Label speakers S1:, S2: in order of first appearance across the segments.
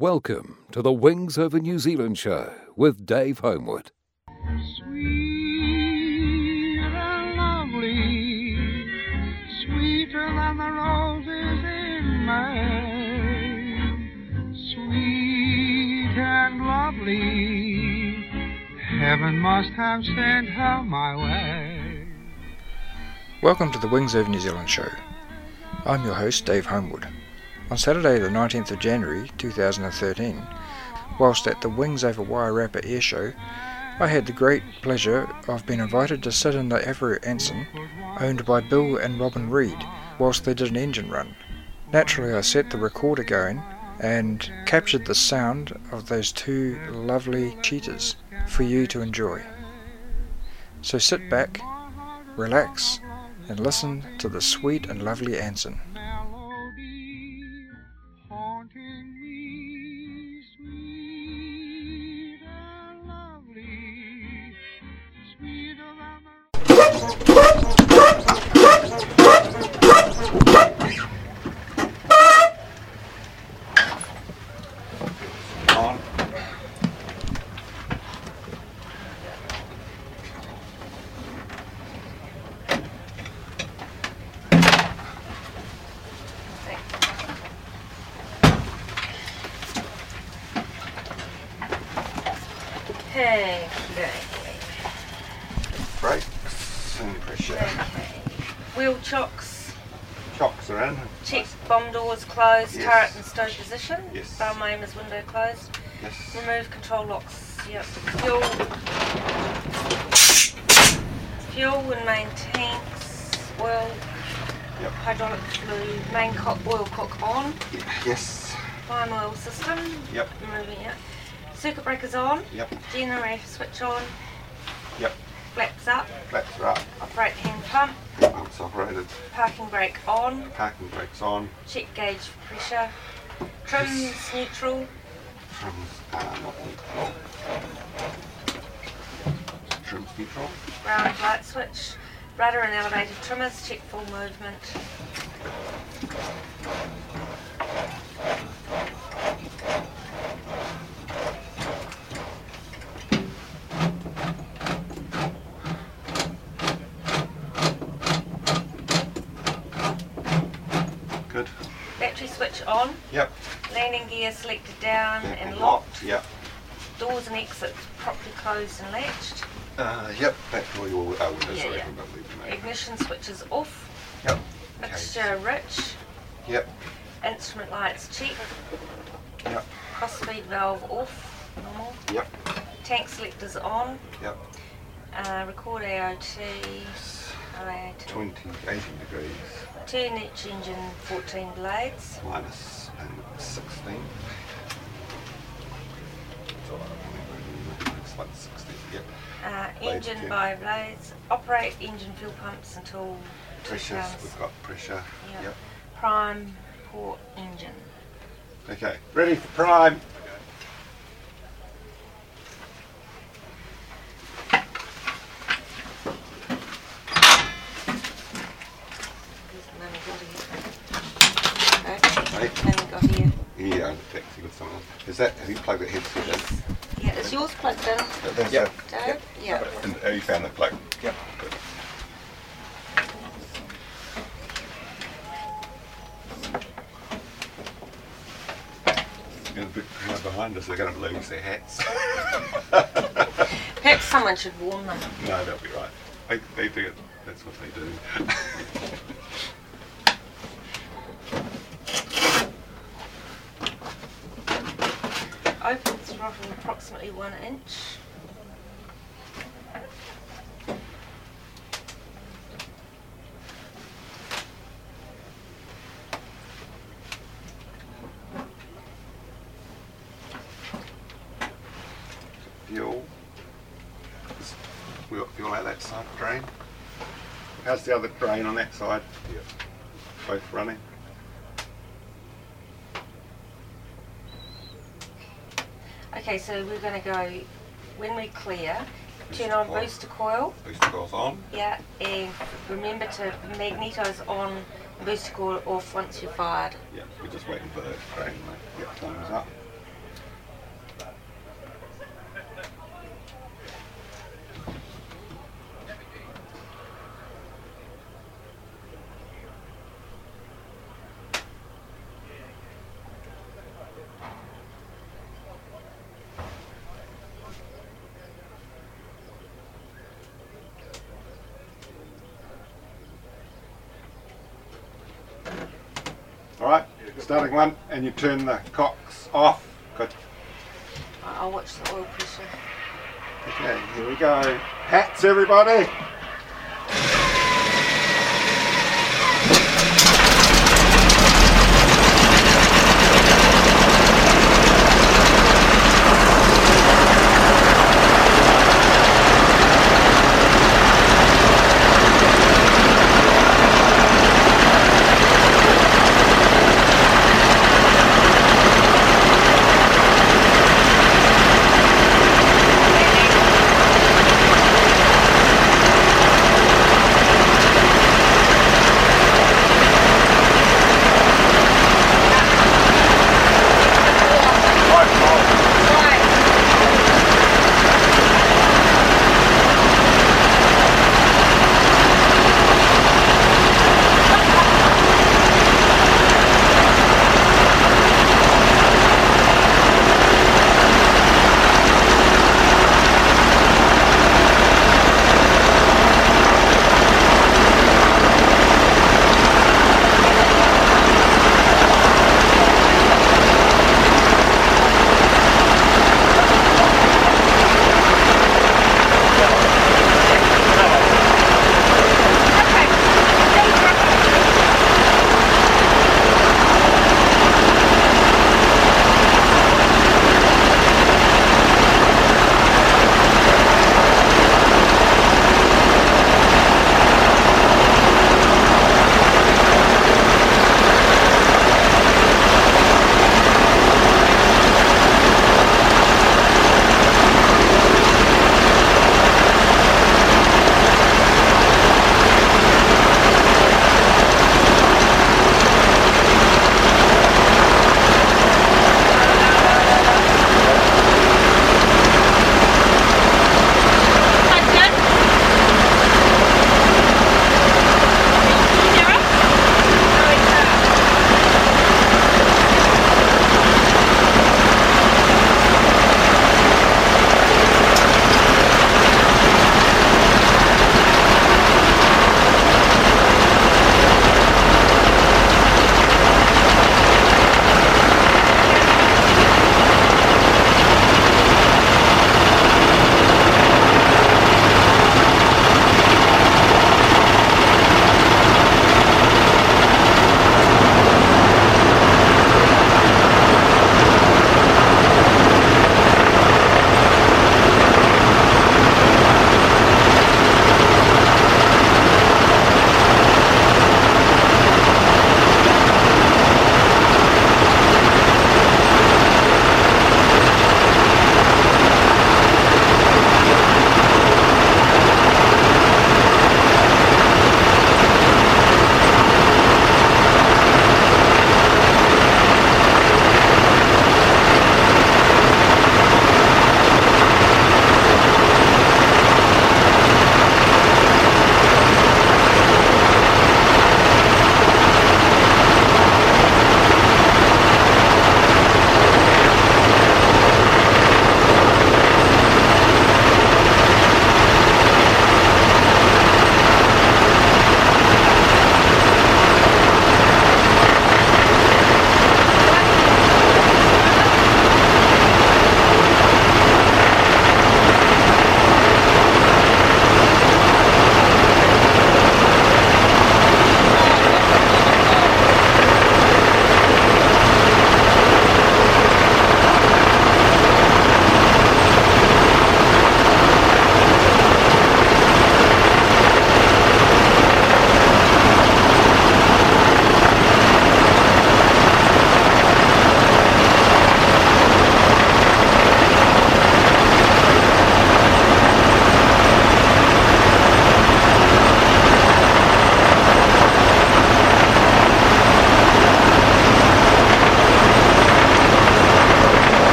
S1: Welcome to the Wings Over New Zealand show with Dave Homewood.
S2: Sweet and lovely, sweeter than the roses in May. Sweet and lovely, heaven must have sent her my way.
S3: Welcome to the Wings Over New Zealand show. I'm your host, Dave Homewood. On Saturday, the 19th of January 2013, whilst at the Wings Over Wairarapa Air Show, I had the great pleasure of being invited to sit in the Avro Anson, owned by Bill and Robin Reid, whilst they did an engine run. Naturally, I set the recorder going and captured the sound of those two lovely cheetahs for you to enjoy. So sit back, relax, and listen to the sweet and lovely Anson.
S4: Brakes and pressure.
S5: Wheel chocks,
S4: Chocks are in.
S5: check bomb doors closed,
S4: Yes.
S5: turret and stow position.
S4: Yes.
S5: Bow aimers window closed.
S4: Yes.
S5: Remove control locks. Yep. Fuel. Fuel and main tanks. Oil.
S4: Yep.
S5: Hydraulic fluid. Main cock oil cock on.
S4: Yes.
S5: Prime oil system.
S4: Yep.
S5: Removing it. Circuit breakers on.
S4: Yep.
S5: Generator switch on.
S4: Yep.
S5: Flaps up.
S4: Flaps are up.
S5: Operate hand pump.
S4: Pumps operated.
S5: Parking brake on.
S4: Parking brakes on.
S5: Check gauge for pressure. Trims neutral.
S4: Trims are not neutral. Trims neutral.
S5: Round light switch. Rudder and elevated trimmers. Check full movement.
S4: Good.
S5: Battery switch on.
S4: Yep.
S5: Landing gear selected down and
S4: and
S5: locked.
S4: locked. Yep.
S5: Doors and exits properly closed and latched.
S4: Uh, yep. Back to your uh, window.
S5: Yeah,
S4: sorry,
S5: yeah.
S4: I'm gonna leave them out.
S5: Ignition switches off.
S4: Yep.
S5: Mixture rich.
S4: Yep.
S5: Instrument lights check.
S4: Yep.
S5: Cross speed valve off. Normal.
S4: Yep.
S5: Tank selectors on.
S4: Yep.
S5: Uh, record AOT. AOT.
S4: 20, 18 degrees.
S5: Turn each engine 14 blades.
S4: minus and 16. So, it's like 16, yep.
S5: Uh, engine by blades. Operate engine fuel pumps until
S4: Pressures, we've got pressure.
S5: Yeah.
S4: Yep.
S5: Prime port engine.
S4: Okay, ready for prime.
S5: There's none got here.
S4: Right.
S5: Okay. None got here.
S4: Yeah, I'm taxi with someone. Is that, have you plugged the headset in?
S5: Yeah, is yours plugged in?
S4: That's
S3: Yep.
S5: Dave? Yeah.
S4: And have you found the plug?
S3: Yep.
S4: Good. And the big crowd behind us, they're going to lose their hats.
S5: Perhaps someone should warn them.
S4: No, they'll be right. They, they do it. That's what they do.
S5: approximately one inch.
S4: fuel. Is- We got fuel out that side drain. How's the other drain on that side? Yeah. Both running.
S5: Okay, so we're going to go, when we clear, turn on
S4: coil.
S5: booster coil.
S4: Booster coils on.
S5: Yeah, and remember to magnetos on booster coil off once you're fired.
S4: Yeah, we're just waiting for the drain. mate. Yep, time's up. Starting one, and you turn the cocks off. Good.
S5: I'll watch the oil pressure.
S4: Okay, here we go. Hats, everybody.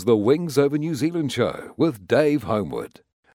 S1: Was the Wings Over New Zealand show with Dave Homewood.